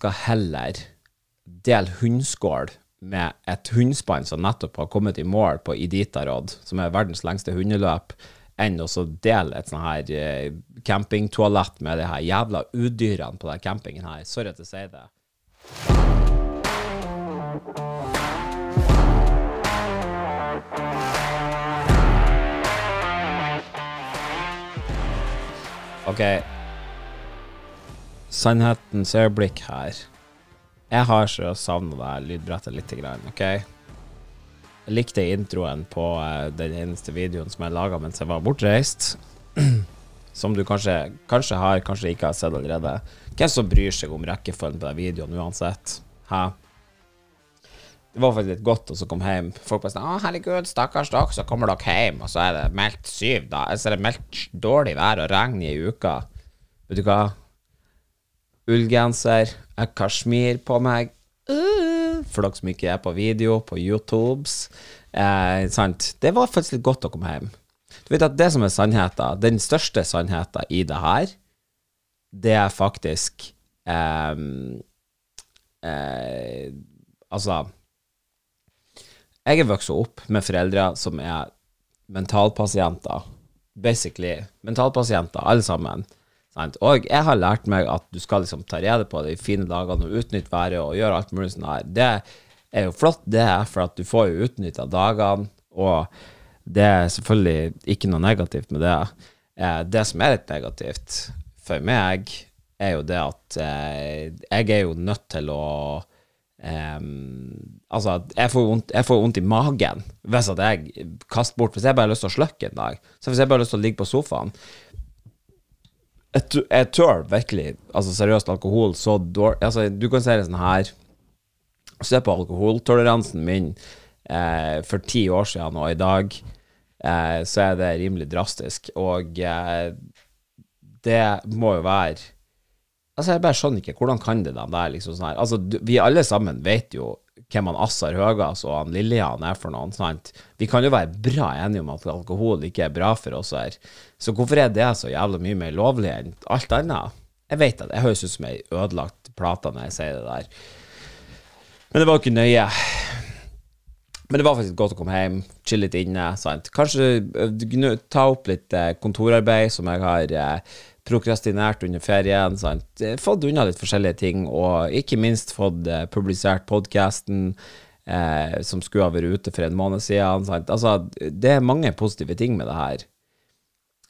skal heller dele hundskål med et hundspann som nettopp har kommet i mål på Iditarod, som er verdens lengste hundeløp, enn å dele et sånn her eh, campingtoalett med de her jævla udyrene på den campingen her. Sorry at jeg sier det. OK. Sannhetens øyeblikk her. Jeg har så savna det lydbrettet lite grann, OK? Jeg likte introen på eh, den eneste videoen som jeg laga mens jeg var bortreist. Som du kanskje, kanskje har, kanskje ikke har sett allerede. Hvem som bryr seg om rekkefølgen på den videoen uansett? Hæ? Det var faktisk litt godt å komme hjem. Folk bare sånn 'Å, herregud, stakkars dere, så kommer dere hjem, og så er det meldt syv, da. Så er det meldt dårlig vær og regn i uka. Vet du hva? Ullgenser, jeg kasjmir på meg. Uh, for dere som ikke er på video på YouTubes. Eh, sant? Det var faktisk litt godt å komme hjem. Du vet at det som er sannheten, den største sannheten i det her, det er faktisk eh, eh, Altså Jeg er vokst opp med foreldre som er mentalpasienter. Basically mentalpasienter, alle sammen. Sant? Og jeg har lært meg at du skal liksom ta rede på de fine dagene og utnytte været og gjøre alt mulig sånn her. Det er jo flott, det, for at du får jo utnytta dagene, og det er selvfølgelig ikke noe negativt med det. Eh, det som er litt negativt for meg, er jo det at eh, jeg er jo nødt til å Um, Altså, jeg får, vondt, vondt i magen hvis jeg kaster bort Hvis jeg bare har lyst til å slukke en dag, så hvis jeg bare har lyst til å ligge på sofaen Jeg, tør virkelig, altså seriøst, alkohol så dårlig Altså, du kan si det sånn her Se på alkoholtoleransen min eh, for ti år siden og i dag, eh, så er det rimelig drastisk. Og eh, det må jo være Altså, jeg bare skjønner ikke, hvordan kan det da være liksom sånn her Altså, du, vi alle sammen vet jo hvem han Assar Høgas og han Lillian er for noen, sant? Vi kan jo være bra enige om at alkohol ikke er bra for oss her. Så hvorfor er det så jævla mye mer lovlig enn alt annet? Jeg vet at jeg høres ut som ei ødelagt plate når jeg sier det der. Men det var jo ikke nøye. Men det var faktisk godt å komme hjem, chille litt inne. Sant? Kanskje eh, ta opp litt eh, kontorarbeid som jeg har eh, prokrastinert under ferien. Sant? Eh, Fått unna litt forskjellige ting, og ikke minst fått eh, publisert podkasten. Eh, som skulle ha vært ute for en måned siden. Sant? Altså, det er mange positive ting med det her.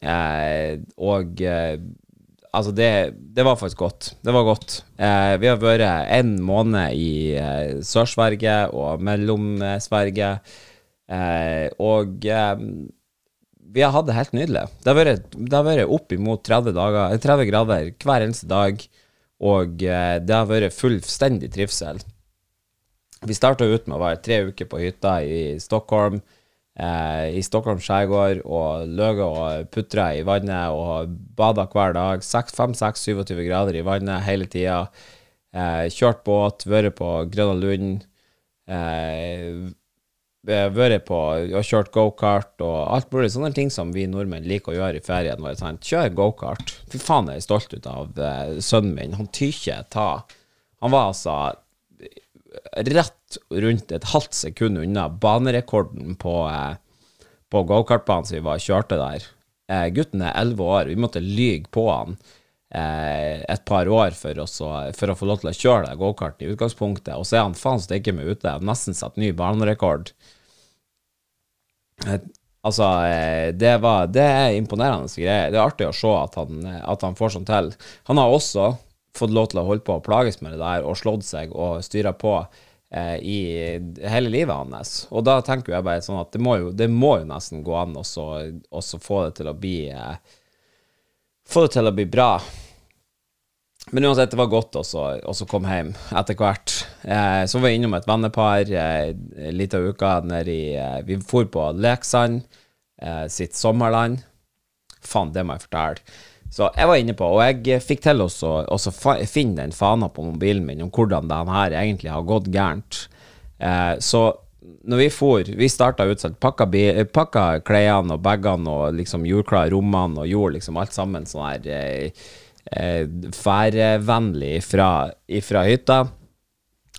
Eh, og eh, altså, det, det var faktisk godt. Det var godt. Eh, vi har vært en måned i Sør-Sverige og Mellom-Sverige, og vi har hatt det helt nydelig. Det har vært, det har vært opp imot 30, dager, 30 grader hver eneste dag, og eh, det har vært fullstendig trivsel. Vi starta ut med å være tre uker på hytta i Stockholm, eh, i Stockholm skjærgård, og løga og putra i vannet og bada hver dag. 5-6-27 grader i vannet hele tida. Eh, kjørt båt, vært på Grønland Lund. Eh, vært på og kjørt gokart og alt mulig sånne ting som vi nordmenn liker å gjøre i ferien vår. Sant? Kjør gokart. Fy faen, jeg er stolt ut av eh, sønnen min. Han tykker ta. Han var altså rett rundt et halvt sekund unna banerekorden på, eh, på gokartbanen som vi var kjørte der. Eh, gutten er elleve år. Vi måtte lyge på han eh, et par år for, oss for å få lov til å kjøre gokart i utgangspunktet. Og så er han faen steike meg ute. Nesten satt ny banerekord. Altså, eh, det, var, det er imponerende greier. Det er artig å se at han, eh, at han får sånn til. Han har også fått lov til å holde på å plages med det der og slått seg og styra på eh, i hele livet hans. Og da tenker jeg bare sånn at det må jo, det må jo nesten gå an å få det til å bli eh, Få det til å bli bra. Men uansett, det var godt også å komme hjem etter hvert. Eh, så var vi innom et vennepar eh, en liten uke nedi eh, Vi for på Leksand, eh, sitt sommerland. Faen, det må jeg fortelle. Så jeg var inne på, og jeg fikk til å finne den fana på mobilen min om hvordan den her egentlig har gått gærent. Eh, så når vi for, vi starta utsatt, pakka, pakka klærne og bagene og liksom gjorde rommene og gjorde liksom alt sammen sånn her eh, vær vennlig fra, fra hytta.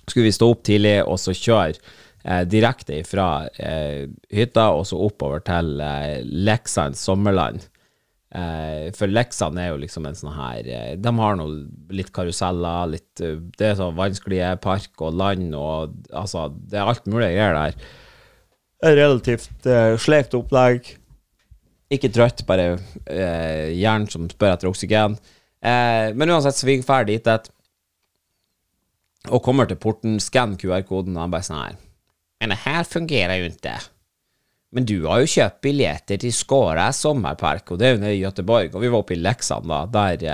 Skulle vi stå opp tidlig og så kjøre eh, direkte fra eh, hytta og så oppover til eh, Leksand sommerland. Eh, for Leksand er jo liksom en sånn her eh, De har noe litt karuseller, litt eh, Det er sånn vanskelige park og land og Altså, det er alt mulig greier der. Relativt eh, sleipt opplegg. Ikke trøtt, bare eh, hjernen som spør etter oksygen. Uh, men uansett, så vi drar dit et, og kommer til porten, skann QR-koden, og han bare sånn her Men det her fungerer jo ikke. Men du har jo kjøpt billetter til Skåra sommerpark, og det er jo nede i Göteborg, og vi var oppe i Leksand da, der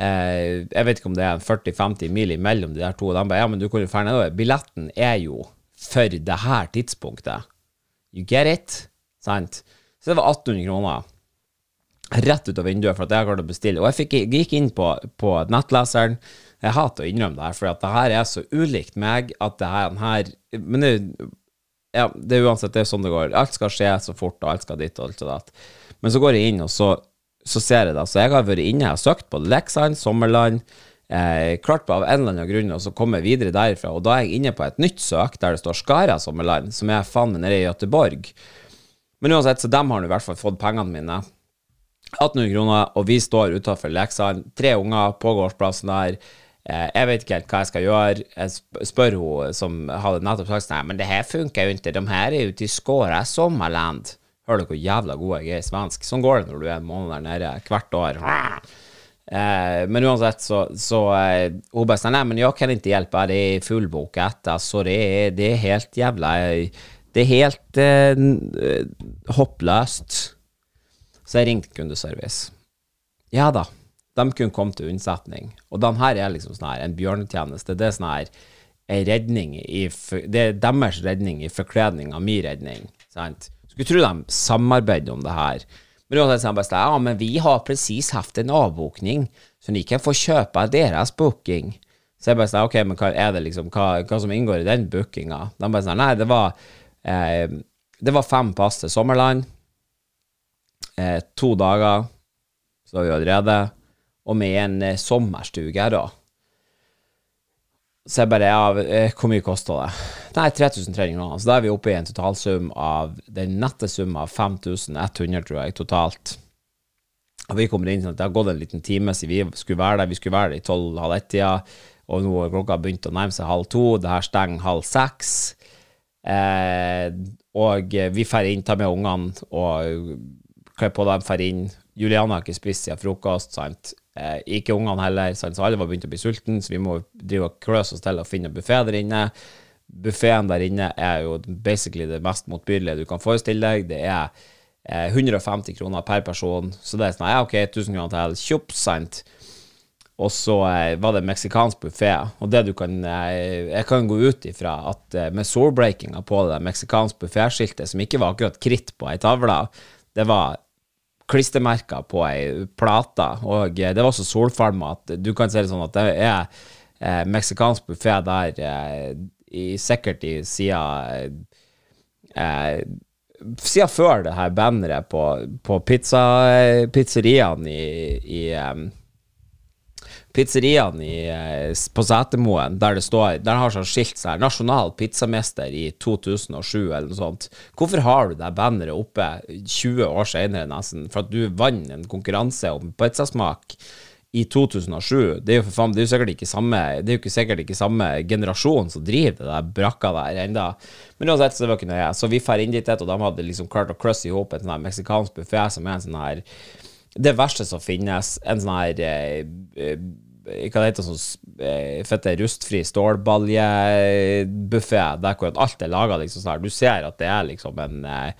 Jeg vet ikke om det er en 40-50 mil imellom de der to, og de bare ja, men du kan jo dra nedover. Billetten er jo for det her tidspunktet. You get it? Sant? Så det var 1800 kroner. Rett ut av vinduet for at jeg klarte å bestille. Og jeg, fikk, gikk inn på, på, nettleseren. Jeg hater å innrømme det her, for at det her er så ulikt meg at det her, her Men det, ja, det er uansett det er sånn det går. Alt skal skje så fort, og alt skal dit og alt og datt. Men så går jeg inn, og så, så ser jeg det. Så jeg har vært inne, har søkt på Leksand, Sommerland eh, klart på av en eller annen grunn og så kommer jeg videre derifra. Og da er jeg inne på et nytt søk der det står Skara sommerland, som er faen meg nede i Gøteborg. Men uansett, så dem har nå i hvert fall fått pengene mine. 1800 kroner, og vi står utafor Leksand. Tre unger på gårdsplassen der. Eh, jeg vet ikke helt hva jeg skal gjøre. Jeg spør hun som hadde nettopp sagt nei, men det her funker jo ikke. De her er ute i Skåra sommerland. Hører du hvor jævla god jeg er i svensk? Sånn går det når du er en måned der nede hvert år. Eh, men uansett, så, så eh, Hun bare sa nei, men jeg kan ikke hjelpe, det er fullboket. Altså, det er, det er helt jævla Det er helt eh, håpløst. Så jeg ringte kundeservice. Ja da, de kunne komme til unnsetning. Og denne er liksom sånn her, en bjørnetjeneste. Det er sånn her en redning i Det er deres redning i forkledning av min redning. Sant? Skulle tro de samarbeider om det her. Men uansett så bare sånn, ja, men vi har precis hatt en avbokning, så de kan få kjøpe deres booking. Så jeg bare sånn, ok, men hva er det liksom, hva, hva som inngår i den bookinga? De bare sånn, nei, det var, eh, det var fem pass til Sommerland, eh, to dager, så var vi allerede, og med en eh, sommerstuge her da. Så jeg bare, ja, eh, hvor mye koster det? Nei, 3300 kroner. Så da er vi oppe i en totalsum av den nette sum av 5100, tror jeg, totalt. Og vi kommer inn sånn at det har gått en liten time siden vi skulle være der. Vi skulle være der i tolv-halv ett-tida, og nå har klokka begynt å nærme seg halv to. Det her stenger halv seks. Eh, og vi drar inn, tar med ungene og kler på dem, drar inn. Juliana har ikke spist siden frokost, sant. Eh, ikke ungene heller, sant? så alle var begynt å bli sultne, så vi må drive og kløse oss til å finne buffé der inne. Buffeen der inne er jo basically det mest motbydelige du kan forestille deg. Det er eh, 150 kroner per person, så det er sånn ja, OK, 1000 kroner til, tjopp, sant. Og så eh, var det meksikansk buffé, og det du kan eh, Jeg kan gå ut ifra at eh, med soulbreakinga på det meksikansk buffé-skiltet, som ikke var akkurat kritt på ei tavle, det var klistremerker på ei plate, og det var så solfarma at du kan si det sånn at det er eh, meksikansk buffé der eh, i, sikkert i siden eh, Siden før det her banneret på, på pizza, pizzeriaen i, i pizzeriaene i, eh, på Setermoen, der det står Der har sånn skilt seg 'Nasjonal pizzamester i 2007', eller noe sånt. Hvorfor har du det banneret oppe 20 år senere, nesten? For at du vant en konkurranse om pizzasmak i 2007. Det er jo for faen, det er jo sikkert ikke samme Det er jo ikke sikkert ikke samme generasjon som driver det der brakka der ennå. Men uansett, så det var ikke noe. Så vi drar inn dit, og de hadde liksom klart å crusse i hop en sånn meksikansk buffé som er en sånn her det verste som finnes, en sånn her eh, eh, hva det heter sånn eh, fette rustfri stålbaljebuffé, der hvor alt er laga liksom sånn Du ser at det er liksom en eh,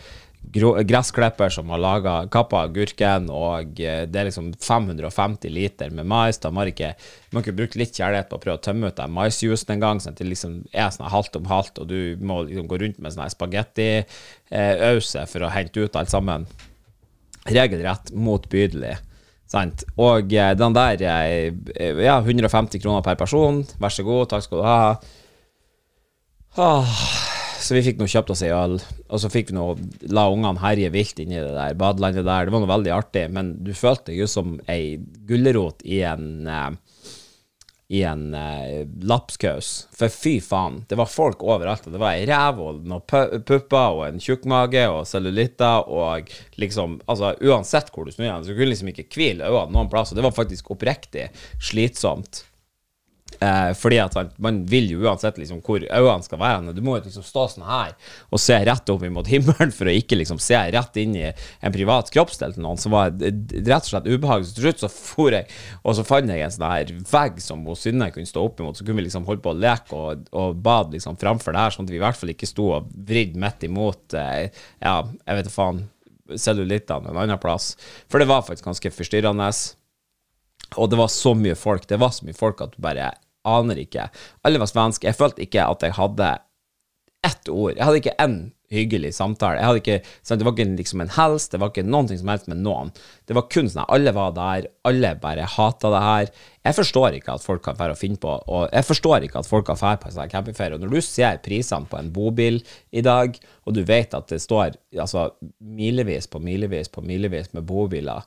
gressklipper som har laga kappa agurken, og eh, det er liksom 550 liter med mais. Da må ikke, må ikke bruke litt kjærlighet på å prøve å tømme ut den maisjuicen en gang, sånn at det liksom er sånn halvt om halvt, og du må liksom gå rundt med sånn spagettiause for å hente ut alt sammen regelrett motbydelig. Sant? Og eh, den der eh, Ja, 150 kroner per person. Vær så god, takk skal du ha. Ah, så vi fikk nå kjøpt oss ei øl, og så fikk vi nå la ungene herje vilt inni det der badelandet der. Det var nå veldig artig, men du følte deg jo som ei gulrot i en eh, i en eh, lapskaus. For fy faen, det var folk overalt. Og det var ei ræv og noen pupper og en tjukkmage og cellulitter og liksom Altså, uansett hvor du snur deg, så kunne liksom ikke hvile øynene noen plass. Og det var faktisk oppriktig slitsomt. Eh, fordi at man vil jo uansett liksom hvor øynene skal være. Du må jo liksom stå sånn her og se rett opp imot himmelen for å ikke liksom se rett inn i en privat kroppsdel til noen, som var rett og slett ubehagelig. Så til slutt så for jeg, og så fant jeg en sånn her vegg som Synne kunne stå opp imot, så kunne vi liksom holde på å leke og, og bade liksom framfor der, sånn at vi i hvert fall ikke sto og vridd midt imot eh, ja, jeg vet da faen, cellulittene en annen plass. For det var faktisk ganske forstyrrende. Og det var så mye folk. Det var så mye folk at du bare aner ikke. Alle var svenske. Jeg følte ikke at jeg hadde ett ord. Jeg hadde ikke én hyggelig samtale. Jeg hadde ikke, det var ikke liksom en hels, det var ikke noen ting som helst med noen. Det var kun sånn at alle var der, alle bare hata det her. Jeg forstår ikke at folk kan fære og finne på, og jeg forstår ikke at folk kan fære på en sånn campingferie. Og når du ser prisene på en bobil i dag, og du vet at det står altså milevis på milevis på milevis med bobiler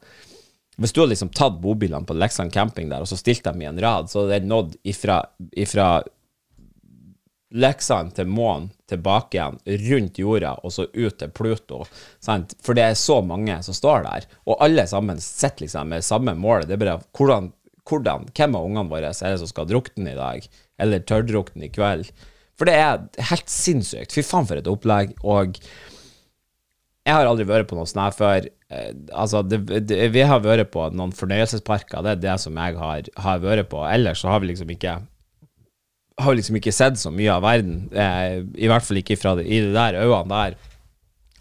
hvis du hadde liksom tatt bobilene på Lexan camping der, og så stilt dem i en rad, så hadde det nådd ifra, ifra Leksand til månen, tilbake igjen, rundt jorda, og så ut til Pluto. Sant? For det er så mange som står der, og alle sammen sitter liksom med samme mål. Det er bare hvordan, hvordan hvem av ungene våre er det som skal drukne i dag, eller tørrdrukne i kveld? For det er helt sinnssykt. Fy faen for et opplegg. Og jeg har aldri vært på noe sånt her før. Eh, altså, det, det, vi har vært på noen fornøyelsesparker, det er det som jeg har, har vært på. Ellers så har vi liksom ikke har liksom ikke sett så mye av verden. Eh, I hvert fall ikke fra det, i det der øynene der.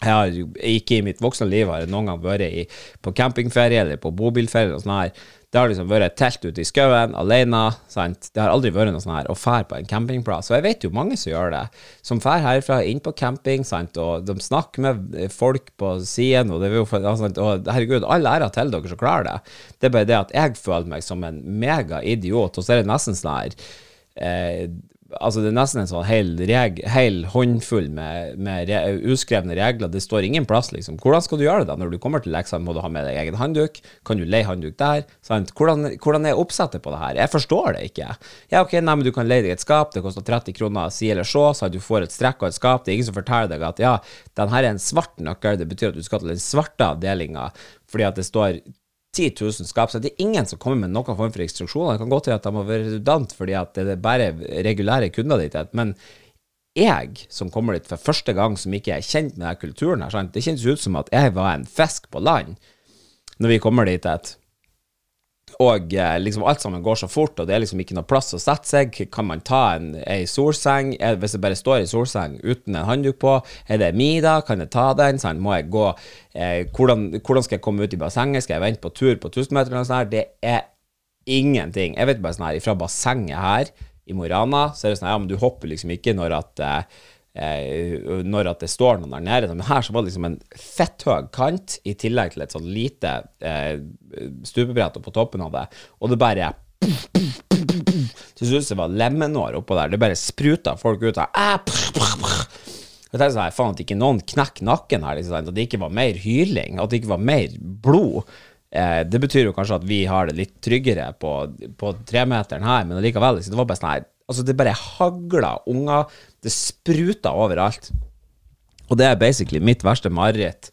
Jeg har ikke i mitt voksne liv har jeg noen gang vært i, på campingferie eller på bobilferie. og sånn her. Det har liksom vært et telt ute i skauen, alene. Sant? Det har aldri vært noe sånn her å fære på en campingplass. Og jeg vet jo mange som gjør det. Som fær herfra, inn på camping, sant? og de snakker med folk på siden. Og, det er jo, og herregud, all ære til dere som klarer det. Det er bare det at jeg føler meg som en megaidiot, og så er det nesten sånn her eh, Altså Det er nesten en sånn hel, reg, hel håndfull med, med re, uskrevne regler. Det står ingen plass, liksom. Hvordan skal du gjøre det da? Når du kommer til leksa, må du ha med deg egen handduk? Kan du leie handduk der? Hvordan, hvordan er oppsettet på det her? Jeg forstår det ikke. Ja, ok, nei, men du kan leie deg et skap, det koster 30 kroner si eller så, så du får et strekk og et skap. Det er ingen som forteller deg at ja, den her er en svart nøkkel, det betyr at du skal til den svarte avdelinga, fordi at det står 10 000 skap, så det er ingen som kommer med noen form for instruksjoner. Det kan godt hende at de har vært redundant fordi at det er bare regulære kunder dit, men jeg som kommer dit for første gang, som ikke er kjent med denne kulturen her, sant? det kjennes ut som at jeg var en fisk på land når vi kommer dit. Et. Og eh, liksom alt sammen går så fort, og det er liksom ikke noe plass å sette seg. Kan man ta en ei solseng? Er, hvis jeg bare står i solseng uten en handduk på, er det middag? Kan jeg ta den? Sånn, må jeg gå eh, hvordan, hvordan skal jeg komme ut i bassenget? Skal jeg vente på tur på 1000 meter? Eller noe sånt? Det er ingenting. Jeg vet bare sånn her, fra bassenget her i Mo i Rana, så er det sånn ja, men du hopper liksom ikke når at eh, når at det står noen der nede. Men her så var det liksom en fetthøg kant, i tillegg til et sånn lite eh, stupebrett på toppen av det, og det bare Til slutt var lemenår oppå der. Det bare spruta folk ut der. Prr. Jeg tenkte sånn, faen at ikke noen knekker nakken her, liksom, at det ikke var mer hyling, at det ikke var mer blod. Eh, det betyr jo kanskje at vi har det litt tryggere på, på tremeteren her, men allikevel, liksom, det var bare sånn her Altså, det bare hagla unger. Det spruta overalt. Og det er basically mitt verste mareritt.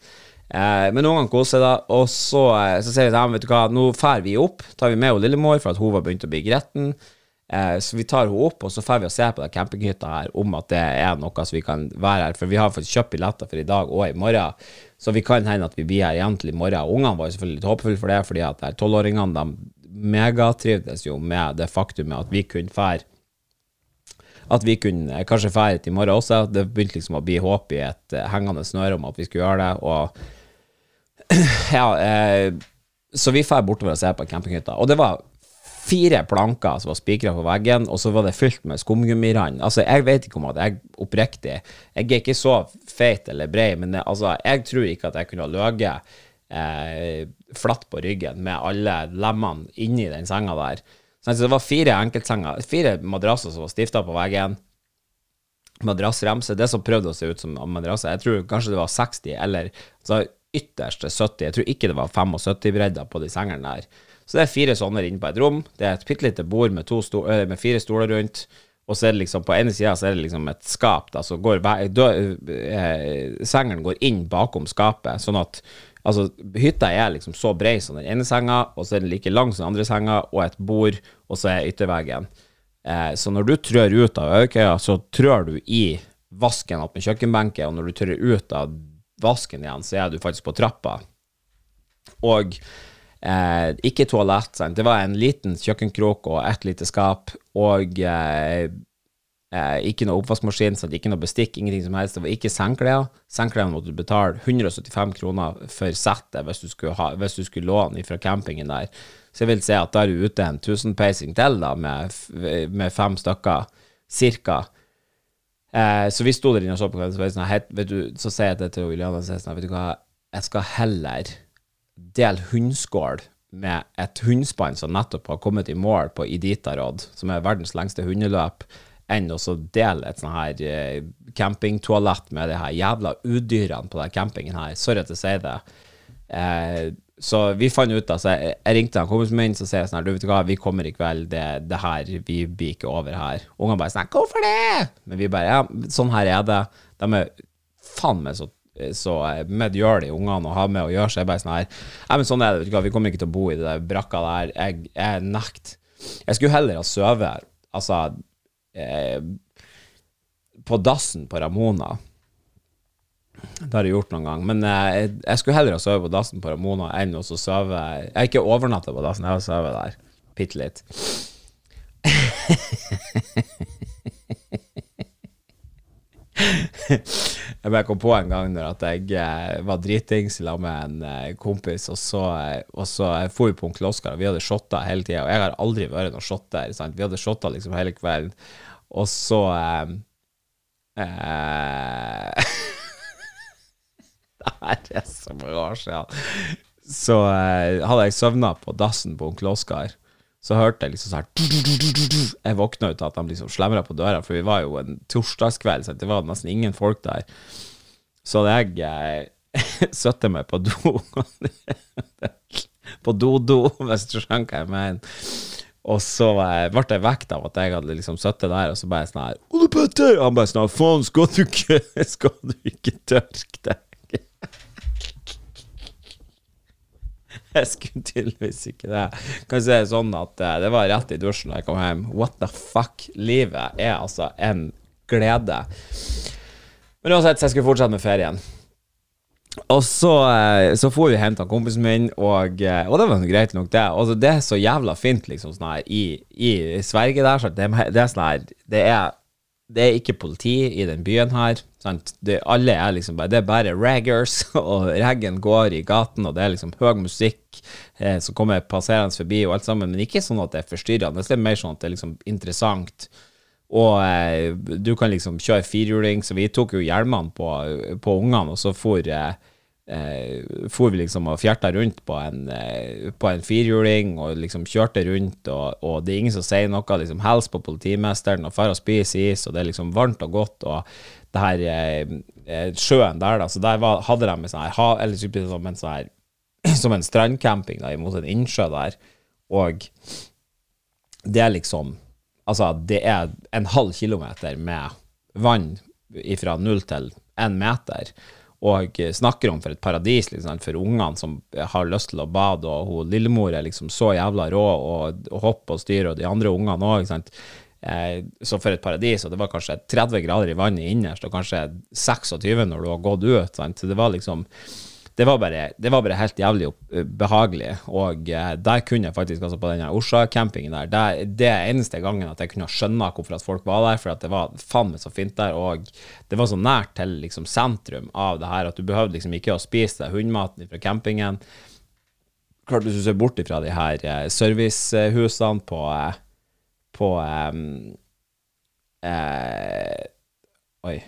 Eh, men ganger koser da, og så, eh, så sier vi til dem, vet du hva, nå drar vi opp, tar vi med henne Lillemor, for at hun var begynt å bli gretten. Eh, så vi tar henne opp, og så drar vi og ser på campinghytta her, om at det er noe så vi kan være her. For vi har fått kjøpt billetter for i dag og i morgen, så vi kan hende at vi blir her igjen til i morgen. Ungene var jo selvfølgelig litt håpefulle for det, fordi at tolvåringene de megatrivdes jo med det faktumet at vi kunne fære at vi kunne kanskje fære i morgen også. Det begynte liksom å bli håp i et eh, hengende snøre om at vi skulle gjøre det, og ja, eh, så vi drar bortover og ser på campinghytta. Og det var fire planker som var spikra på veggen, og så var det fylt med skumgummirand. Altså, jeg vet ikke om at jeg oppriktig Jeg er ikke så feit eller brei, men det, altså, jeg tror ikke at jeg kunne ha løyet eh, flatt på ryggen med alle lemmene inni den senga der. Sånn, så det var fire enkeltsenger, fire madrasser som var stifta på veggen. madrassremse. Det som prøvde å se ut som madrasser, jeg tror kanskje det var 60, eller altså, ytterste 70. Jeg tror ikke det var 75 bredder på de sengene der. Så det er fire sånne inne på et rom. Det er et bitte lite bord med, sto med, fire stoler rundt. Og så er det liksom på ene sida så er det liksom et skap. Da, så går eh, sengene går inn bakom skapet, sånn at Altså, hytta er liksom så brei som den ene senga, og så er den like lang som den andre senga, og et bord, og så er ytterveggen. Eh, så når du trør ut av Aukøya, så trør du i vasken opp med kjøkkenbenken, og når du trør ut av vasken igjen, så er du faktisk på trappa. Og eh, ikke toalett. Sant? Det var en liten kjøkkenkrok og ett lite skap, og eh, eh, ikke noe oppvaskmaskin, sant? ikke noe bestikk, ingenting som helst. Det var ikke sengklær. Sengklærne måtte du betale 175 kroner for settet hvis hvis du skulle låne fra campingen der. Så jeg vil si at da er du ute en tusenpeising til, da, med, med fem stykker, cirka. Eh, så vi sto der inne og så på hverandre, så, sånn, så sier jeg det til Juliana, så sånn, vet du hva, jeg skal heller dele hundskål med et hundspann som nettopp har kommet i mål på Iditarod, som er verdens lengste hundeløp, enn å dele et sånn her eh, campingtoalett med de her jævla udyrene på den campingen her. Sorry at jeg sier det. Eh, så vi fant ut, altså, jeg, ringte han kompisen min, sier jeg sånn du vet hva, vi kommer i kveld, det, det her, vi blir ikke over her. Ungene bare sånn, hvorfor det? Men vi bare, ja, sånn her er det. De er faen meg så, så medgjørlige ungene å ha med å gjøre, så jeg bare sånn her, ja, men sånn er det, vet du hva, vi kommer ikke til å bo i det der brakka der, jeg, jeg nekt. Jeg skulle heller ha sovet, altså, eh, på dassen på Ramona det har jeg gjort noen gang. Men eh, jeg, jeg skulle heller ha sovet på dassen på Ramona enn å sove Jeg har ikke overnatta på dassen, jeg har sovet der bitte litt. jeg bare kom på en gang når at jeg eh, var dritings sammen med en eh, kompis, og så, eh, og så for vi på onkel Oskar, og vi hadde shotta hele tida. Og jeg har aldri vært noen shotter. Sant? Vi hadde shotta liksom hele kvelden, og så eh, eh, det er så mange år siden. Så eh, hadde jeg søvna på dassen på onkel Oskar. Så hørte jeg liksom sånn Jeg våkna ut av at de liksom slemra på døra, for vi var jo en torsdagskveld, så det var nesten ingen folk der. Så jeg uh, satte meg på do På do-do, hvis du skjønner hva jeg mener. Og så uh, ble jeg vekt av at jeg hadde liksom sittet der, og så bare sånn her Ole Petter! Han bare sånn Faen, skal du ikke Skal du ikke tørke deg? Jeg skulle tydeligvis ikke det. Kan si det sånn at uh, det var rett i dusjen da jeg kom hjem. What the fuck? Livet er altså en glede. Men uansett, så jeg skulle fortsette med ferien. Og så, uh, så for vi hjem til kompisen min, og, uh, og, det var greit nok, det. Og det er så jævla fint, liksom, sånn her i, i Sverige der, det, det er sånn her Det er det er ikke politi i den byen her. Det, alle er liksom bare, det er bare raggers, og raggen går i gaten, og det er liksom høy musikk eh, som kommer passerende forbi, og alt sammen, men ikke sånn at det er forstyrrende. Det er mer sånn at det er liksom interessant. Og eh, du kan liksom kjøre firhjuling, så vi tok jo hjelmene på, på ungene, og så for eh, eh, for vi liksom og fjerta rundt på en, eh, på en firhjuling og liksom kjørte rundt, og, og, det er ingen som sier noe. liksom Hils på politimesteren, og drar og spiser is, og det er liksom varmt og godt. og det her eh, eh sjøen der, da, så der var, hadde de sånn her, eller som en sånn her som en strandcamping da, imot en innsjø der, og det er liksom Altså, det er en halv kilometer med vann fra null til én meter og snakker om for et paradis liksom, for ungene som har lyst til å bade, og hun lillemor er liksom så jævla rå og, hopper og styrer, og de andre ungene òg. Eh, så for et paradis, og det var kanskje 30 grader i vannet innerst, og kanskje 26 når du har gått ut. Sant? Så det var liksom det var, bare, det var bare helt jævlig behagelig. Og eh, der kunne jeg faktisk, altså på denne Orsa-campingen der, der, det er eneste gangen at jeg kunne skjønne hvorfor at folk var der, for at det var faen meg så fint der, og det var så nært til liksom sentrum av det her at du behøvde liksom ikke å spise deg hundematen fra campingen. Klart hvis du ser bort fra de her eh, servicehusene på, eh, på um, eh, Oi.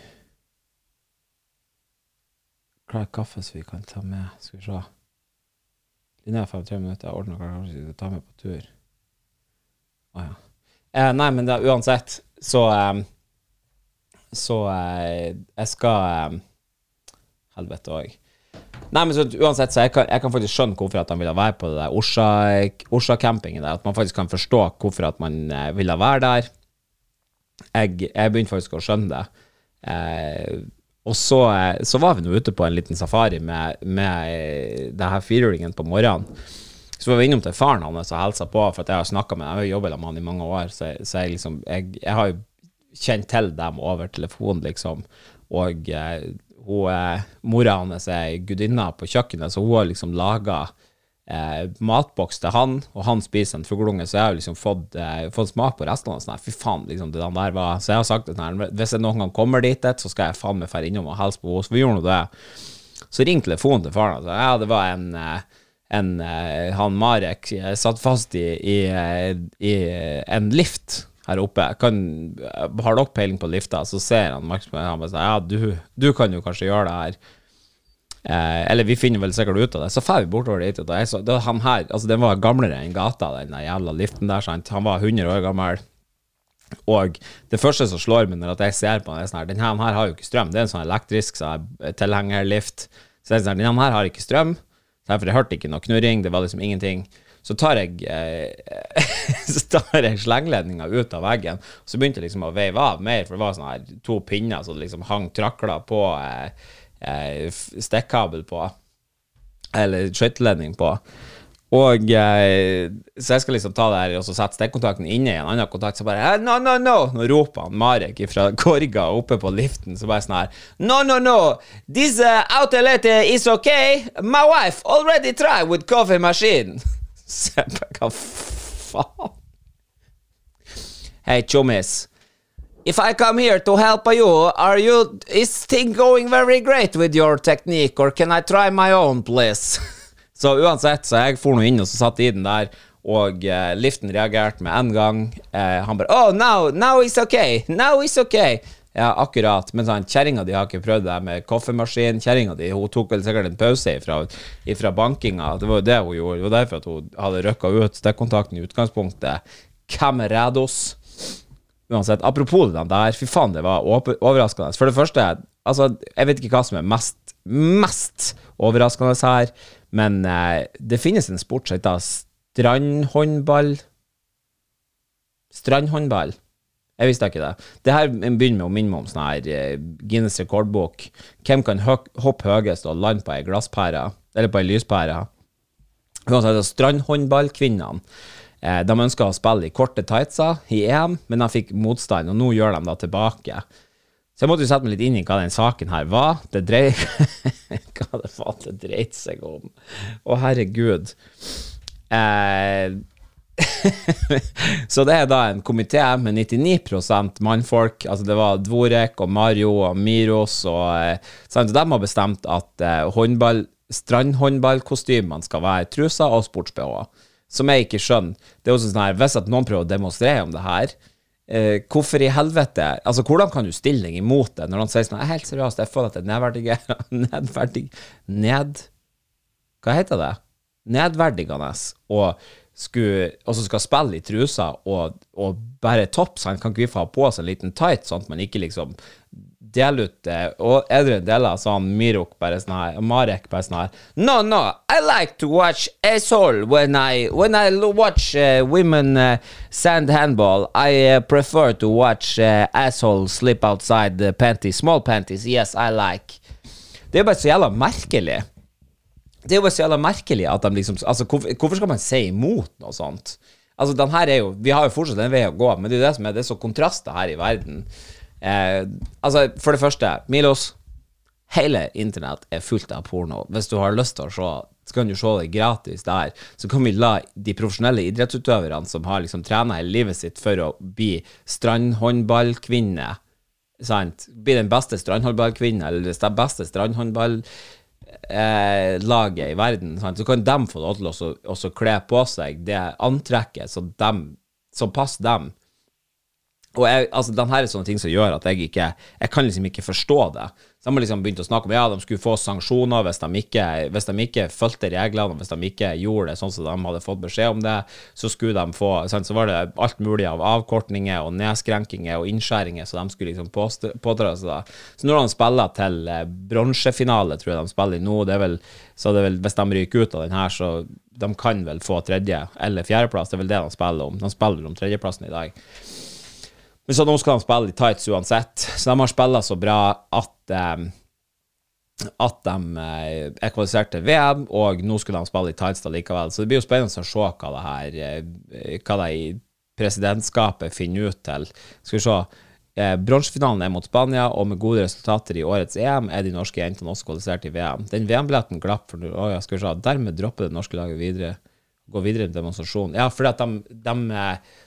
Er kaffe som vi kan ta med? Skal vi se. Linnea fem-tre minutter. Jeg ordner hva vi skal ta med på tur. Å ja. Eh, nei, men da, uansett, så um, så uh, jeg skal um, Helvete òg. Nei, men så, uansett, så jeg kan, jeg kan faktisk skjønne hvorfor at han ville være på det der Orsa-campingen der. At man faktisk kan forstå hvorfor at man ville være der. Jeg, jeg begynte faktisk å skjønne det. Eh, og så, eh, så, var vi nå ute på en liten safari med, med eh, det her firehjulingen på morgenen. Så var vi innom til faren hans og hilsa på, for jeg har snakka med Jeg har jobbet med han i mange år, så, så jeg liksom jeg, jeg, har jo kjent til dem over telefon, liksom. Og eh, hun, mora hans er gudinna på kjøkkenet, så hun har liksom laga eh, matboks til han, og han spiser en fuglunge, så jeg har liksom fått, eh, fått smak på restene. Sånn, fy faen, liksom, det der var Så jeg har sagt at sånn, hvis jeg noen gang kommer dit, så skal jeg faen meg dra innom og hilse på henne. Så vi gjorde nå det. Så ringte telefonen til faren, og ja, det var en eh, en, uh, han Marek uh, satt fast i, i, i en lift her oppe. Kan, har dere peiling på lifta? Så ser han Max på meg og sier ja, du, du, kan jo kanskje gjøre det her. Eller vi finner vel sikkert ut av det. Så drar vi bortover dit. Og så, det, han her, altså Den var gamlere enn gata, den jævla liften der. Sant? Han var 100 år gammel. Og det første som slår meg når jeg ser på den, er sånn her har jo ikke strøm. Det er en sånn elektrisk så tilhengerlift. Så det er sånn, den her har ikke strøm. For jeg hørte ikke noe knurring, det var liksom ingenting. Så tar jeg, eh, jeg slengledninga ut av veggen, og så begynte jeg liksom å veive av mer, for det var sånne her to pinner som liksom hang trakla på, eh, eh stikkabel på, eller skøyteledning på. Og eh, Så jeg skal liksom ta det her og så sette stikkontakten inne i en annen kontakt. Så bare No, no, no! Nå roper han Marek fra Korga oppe på liften. Så bare sånn her No, no, no! This uh, outlet is okay. My wife already tried with coffee machine. Så jeg Hva faen? Hey, chummis. If I come here to help you, are you is thing going very great with your technique, or can I try my own, please? Så uansett, så jeg for nå inn og så satt i den der, og uh, liften reagerte med en gang. Uh, han bare Oh, now, now it's okay! Now it's okay! Ja, akkurat. Men sånn, kjerringa di har ikke prøvd det med kaffemaskin. Kjerringa di hun tok vel sikkert en pause ifra, ifra bankinga. Det var jo det hun gjorde. Det var derfor at hun hadde røkka ut stikkontakten i utgangspunktet. Camerados. Uansett, apropos det der, fy faen, det var overraskende. For det første, altså, jeg vet ikke hva som er mest, mest overraskende her. Men eh, det finnes en sport som heter strandhåndball. Strandhåndball. Jeg visste ikke det. Det her begynner med å minne meg om sånn her eh, Guinness rekordbok. Hvem kan hoppe høyest og lande på ei glasspære, eller på ei lyspære? Uansett, strandhåndballkvinnene. Eh, de ønska å spille i korte tightser i EM, men de fikk motstand, og nå gjør de da tilbake. Så jeg måtte jo sette meg litt inn i hva den saken her var. Det drev, Hva det faen det dreit seg om. Å, herregud. Eh, så det er da en komité med 99% mannfolk. Altså det var Dvorek og Mario og Miros og eh, sant? De har bestemt at eh, håndball, strandhåndballkostymene skal være truser og sports-BH. Som jeg ikke skjønner. Det er også sånn her, Hvis at noen prøver å demonstrere om det her, eh, hvorfor i helvete Altså, hvordan kan du stille deg imot det når han sier sånn Jeg er helt seriøst, jeg føler at det er nedverdiger Nedverdig Ned... Hva heter det? Nedverdigende. Og, og så skal spille i trusa og, og bare topp, sant? kan ikke vi få ha på oss en liten tight, sånn at man ikke liksom dele ut det. Og edru deler sånn Mirok bare sånn her, Marek bare sånn her No, no, I like to watch asshole when I when I watch uh, women uh, sand handball. I uh, prefer to watch asshole slip outside the panties. Small panties, yes, I like. Det er jo bare så jævla merkelig. Det er jo bare så jævla merkelig at de liksom Altså, hvorfor, hvorfor skal man si imot noe sånt? Altså, den her er jo Vi har jo fortsatt en vei å gå, men det er jo det som er Det er så kontraster her i verden. Eh, altså, for det første, Milos. Hele internett er fullt av porno. Hvis du har lyst til å se, så kan du se det gratis der. Så kan vi la de profesjonelle idrettsutøverne som har liksom trena hele livet sitt for å bli strandhåndballkvinne, sant, bli den beste strandhåndballkvinne, eller det beste strandhåndballaget eh, i verden, sant? så kan de få lov til å kle på seg det antrekket som, dem, som passer dem Og jeg, altså, den her er sånne ting som gjør at jeg ikke Jeg kan liksom ikke forstå det. Så de har liksom begynt å snakke om ja, de skulle få sanksjoner hvis de ikke, hvis de ikke fulgte reglene, hvis de ikke gjorde det sånn som de hadde fått beskjed om det, så skulle de få sant? Så var det alt mulig av avkortninger og nedskrenkinger og innskjæringer så de skulle liksom pådra seg. da. Så når de spiller til eh, bronsefinale, tror jeg de spiller i nå, det er vel, så det er vel, hvis de ryker ut av den her, så de kan vel få tredje- eller fjerdeplass. Det er vel det de spiller om. De spiller om tredjeplassen i dag. Men så nå skal de spille i tights uansett. Så de har spilla så bra at um, at de eh, er kvalifisert til VM, og nå skulle de spille i tights da likevel. Så det blir jo spennende å se hva det her eh, Hva det i presidentskapet finner ut til. Skal vi se. Eh, Bronsefinalen er mot Spania, og med gode resultater i årets EM er de norske jentene også kvalifisert til VM. Den VM-billetten glapp for å, ja, skal vi se, Dermed dropper det norske laget videre gå videre i demonstrasjon. Ja, fordi at de, de,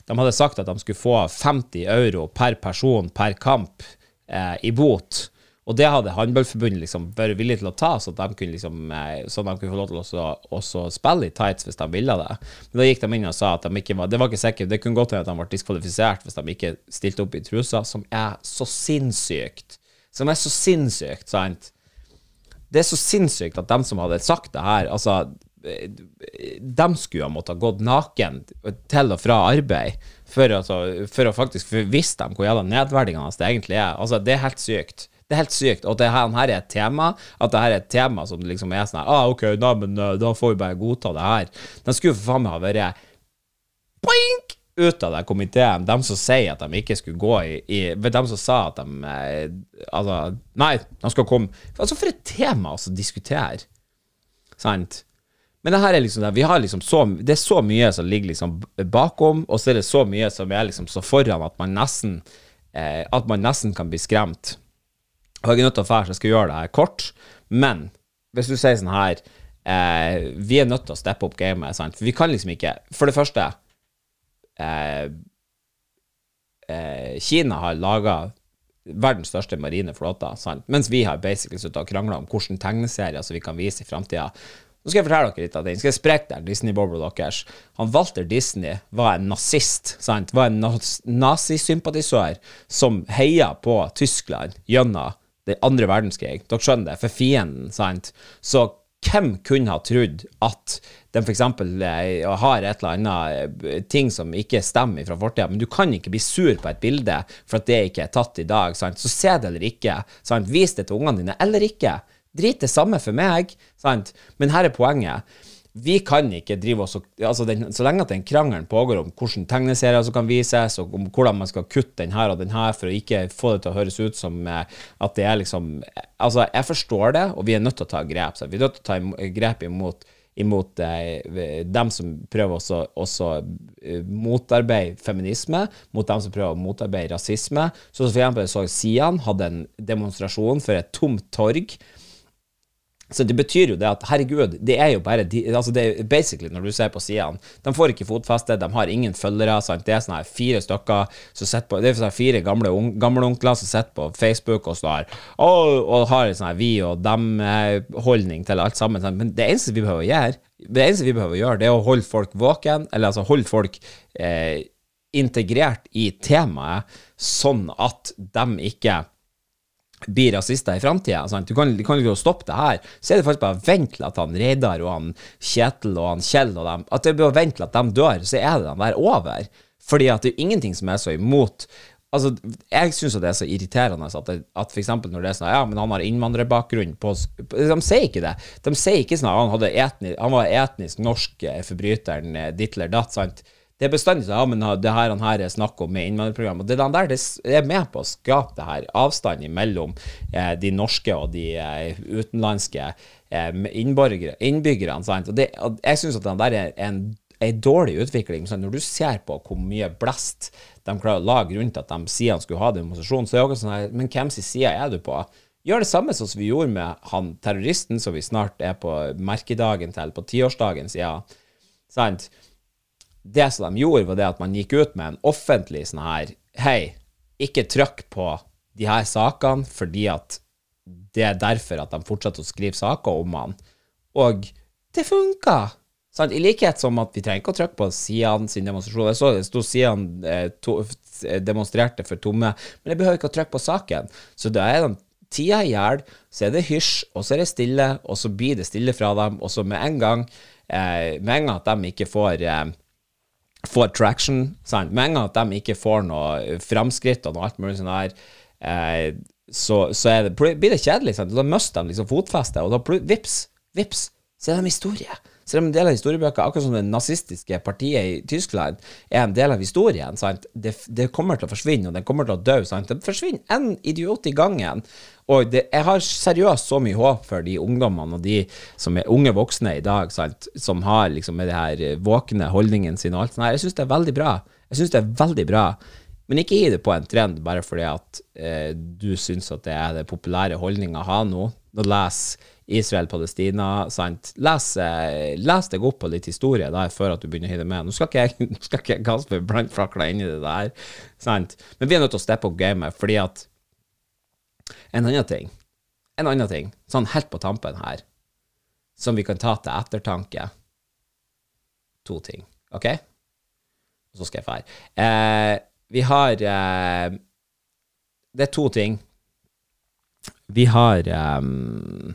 de, hadde sagt at de skulle få 50 euro per person per kamp eh, i bot. Og det hadde Håndballforbundet liksom vært villig til å ta, så de kunne, liksom, eh, så de kunne få lov til å også, spille i tights hvis de ville det. Men da gikk de inn og sa at de ikke var Det var ikke sikkert, det kunne godt hende at de ble diskvalifisert hvis de ikke stilte opp i trusa, som er så sinnssykt. Som er så sinnssykt, sant? Det er så sinnssykt at de som hadde sagt det her Altså, de skulle ha måttet gått naken til og fra arbeid for, altså, for å faktisk vise dem hvor jævla nedverdigende det egentlig er. Altså, det er helt sykt. Det er helt sykt. Og at dette her er et tema, at det her er et tema som liksom er sånn her ah, OK, da, men eh, da får vi bare godta det her. De skulle for faen meg ha vært boink! ut av den komiteen, de som sier at de ikke skulle gå i, i De som sa at de eh, Altså, nei, de skal komme Altså, for et tema å diskutere. Sant? Men det her er liksom har liksom så, det er så mye som ligger liksom bakom, og så er det så mye som er liksom så foran at man nesten eh, At man nesten kan bli skremt. Og jeg er nødt til å fære, så jeg skal gjøre det her kort. Men hvis du sier sånn her eh, Vi er nødt til å steppe opp gamet, sant? For vi kan liksom ikke For det første eh, eh Kina har laga verdens største marine flåte, sant? mens vi har basically sittet og krangla om hvilke tegneserier som vi kan vise i framtida. Nå skal jeg fortelle dere litt av den. Skal jeg sprekke der Disney-bobla deres? Han Walter Disney var en nazist, sant? Var en nazisympatisør som heia på Tyskland gjennom den andre verdenskrig. Dere skjønner det, for fienden, sant? Så hvem kunne ha trodd at de f.eks. Eh, har et eller annet eh, ting som ikke stemmer fra fortida, men du kan ikke bli sur på et bilde for at det ikke er tatt i dag, sant? så se det eller ikke. Sant? Vis det til ungene dine eller ikke. Drit det samme for meg, sant? Men her er poenget. Vi kan ikke drive oss altså den, Så lenge at den krangelen pågår om hvilke tegneserier som kan vises, og om hvordan man skal kutte den her og den her for å ikke få det til å høres ut som eh, at det er liksom Altså, jeg forstår det, og vi er nødt til å ta grep. Så vi er nødt til å ta grep imot imot eh, dem som prøver også eh, motarbeide feminisme, mot dem som prøver å motarbeide rasisme. Så for eksempel så Sian hadde en demonstrasjon for et tomt torg så det betyr jo det at herregud, det er jo bare de, altså det er basically, når du ser på sidene De får ikke fotfeste, de har ingen følgere. Sant? Det er sånne fire stykker som sitter på Det er sånne fire gamle gamleonkler som sitter på Facebook og står og, og har en sånn vi og dem-holdning til alt sammen. Sant? Men det eneste vi behøver å gjøre, det eneste vi behøver å gjøre, det er å holde folk våken, eller altså holde folk eh, integrert i temaet, sånn at de ikke blir rasister i framtida. Du kan, ikke stoppe det her. Så er det faktisk bare å vente til at han Reidar og han Kjetil og han Kjell og dem At det blir å vente til at de dør, så er det de der over. Fordi at det er ingenting som er så imot Altså, Jeg syns det er så irriterende at, det, at eksempel når det er sånn Ja, men han har innvandrerbakgrunn på De sier ikke det. De sier ikke sånn at han, etnisk, han var etnisk norsk eh, forbryteren eh, ditt eller datt. sant? Det er bestandig sånn ja, men det her, han her er snakk om med innvandrerprogram. Og det der det er med på å skape det her avstanden mellom eh, de norske og de eh, utenlandske eh, innbyggerne. Sant? Og, og jeg syns at det der er en, en dårlig utvikling. Så når du ser på hvor mye blest de klarer å lage rundt at de sier han skulle ha demonstrasjon, så er det også sånn her Men hvem sin side er du på? Gjør det samme som vi gjorde med han terroristen som vi snart er på merkedagen til, på tiårsdagen siden. Sant? Det som de gjorde, var det at man gikk ut med en offentlig sånn her Hei, ikke trykk på de her sakene fordi at det er derfor at de fortsetter å skrive saker om han. Og det funka! Sant? I likhet som at vi trenger ikke å trykke på Sian sin demonstrasjon. Jeg så det sto Sian eh, to, demonstrerte for tomme, men jeg behøver ikke å trykke på saken. Så da er den tida i hjel, så er det hysj, og så er det stille, og så blir det stille fra dem, og så med en gang eh, Med en gang at de ikke får eh, får traction, sant? med en gang at de ikke får noe framskritt og noe alt mulig sånn der, eh, så, så det, blir det kjedelig. Sant? Da mister de liksom fotfestet, og da vips, vips, så er de historie. Det er en del av historiebøker, akkurat som det nazistiske partiet i Tyskland er en del av historien. Det, det, kommer til å forsvinne, og den kommer til å dø. Sant? Det forsvinner én idiot i gangen. Og det, jeg har seriøst så mye håp for de ungdommene og de som er unge voksne i dag, sant? som har liksom med de her våkne holdningene sine og alt sånt. Jeg syns det er veldig bra. Jeg syns det er veldig bra. Men ikke gi det på en trend bare fordi at eh, du syns at det er det populære holdninga å ha nå. Nå les Israel-Palestina. sant? Les, eh, les, deg opp på litt historie der før at du begynner å hive med. Nå skal ikke jeg, nå skal ikke jeg kaste brannfakler inn i det der, sant? men vi er nødt til å steppe opp gamet, fordi at En annen ting, en annen ting, sånn helt på tampen her, som vi kan ta til ettertanke To ting, OK? Og så skal jeg fære. Eh, vi har eh, Det er to ting. Vi har um,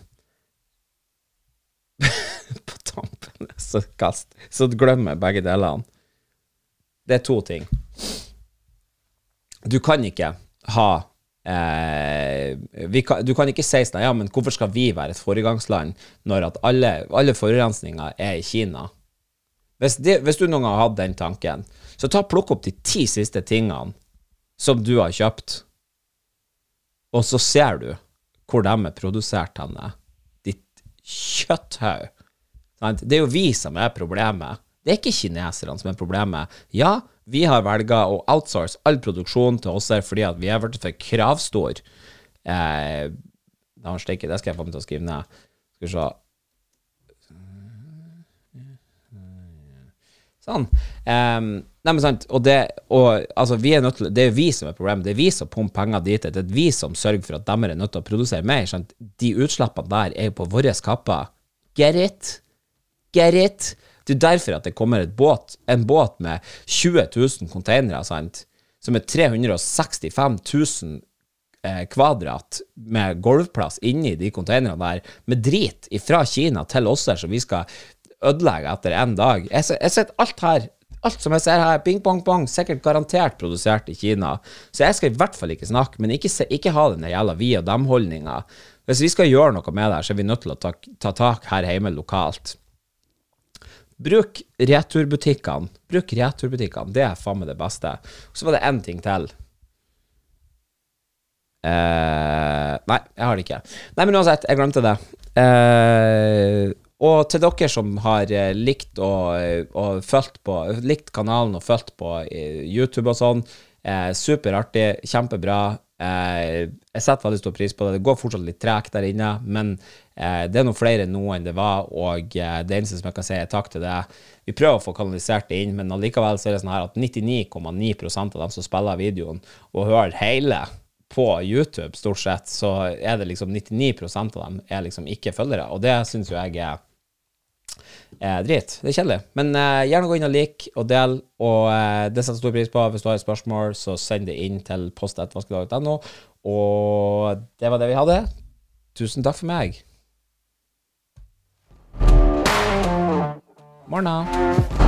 på tampen. Så kast. Så glemmer jeg begge delene. Det er to ting. Du kan ikke ha eh, kan, Du kan ikke si sånn Ja, men hvorfor skal vi være et foregangsland når at alle, alle forurensninger er i Kina? Hvis, de, hvis, du noen gang har hatt den tanken, så ta plukk opp de ti siste tingene som du har kjøpt, og så ser du hvor de er produsert henne kjøtthaug. Det er jo vi som er problemet. Det er ikke kineserne som er problemet. Ja, vi har velga å outsource all produksjon til oss her fordi at vi er blitt for kravstore. Eh, det skal jeg få meg til å skrive ned. Skal vi se Sånn. Um, nei, men sant, og det, og, altså, vi er nødt til, det er vi som er problemet. Det er vi som pumper penger dit. Det er vi som sørger for at de er nødt til å produsere mer. Sant? De utslippene der er jo på våre kapper. Get it? Get it? Det er derfor at det kommer båt, en båt med 20 000 containere, sant? som er 365 000 eh, kvadrat med gulvplass inni de containerne der, med drit fra Kina til oss her, som vi skal ødelegge etter én dag. Jeg har sett alt her. Alt som jeg ser her, bing, bong, bong, sikkert garantert produsert i Kina. Så jeg skal i hvert fall ikke snakke, men ikke, se, ikke ha den jævla vi og dem-holdninga. Hvis vi skal gjøre noe med det, her, så er vi nødt til å ta, ta tak her hjemme lokalt. Bruk returbutikkene. Bruk returbutikkene. Det er faen meg det beste. Så var det én ting til. Uh, nei, jeg har det ikke. Nei, men uansett, jeg glemte det. Uh, og til dere som har eh, likt og, eh, og fulgt på Likt kanalen og fulgt på eh, YouTube og sånn, eh, superartig, kjempebra. Eh, jeg setter veldig stor pris på det. Det går fortsatt litt tregt der inne, men eh, det er noe flere nå enn det var, og det eneste som jeg kan si, er takk til det. Vi prøver å få kanalisert det inn, men allikevel så er det sånn her at 99,9% av dem som spiller videoen og hører hele på YouTube, stort sett, så er det liksom 99% av dem er liksom ikke følgere, og det syns jo jeg er eh, drit. Det er kjedelig. Men eh, gjerne gå inn og lik og del, og eh, det setter stor pris på. Hvis du har et spørsmål, så send det inn til post.vaskedag.no. Og det var det vi hadde. Tusen takk for meg. Morna.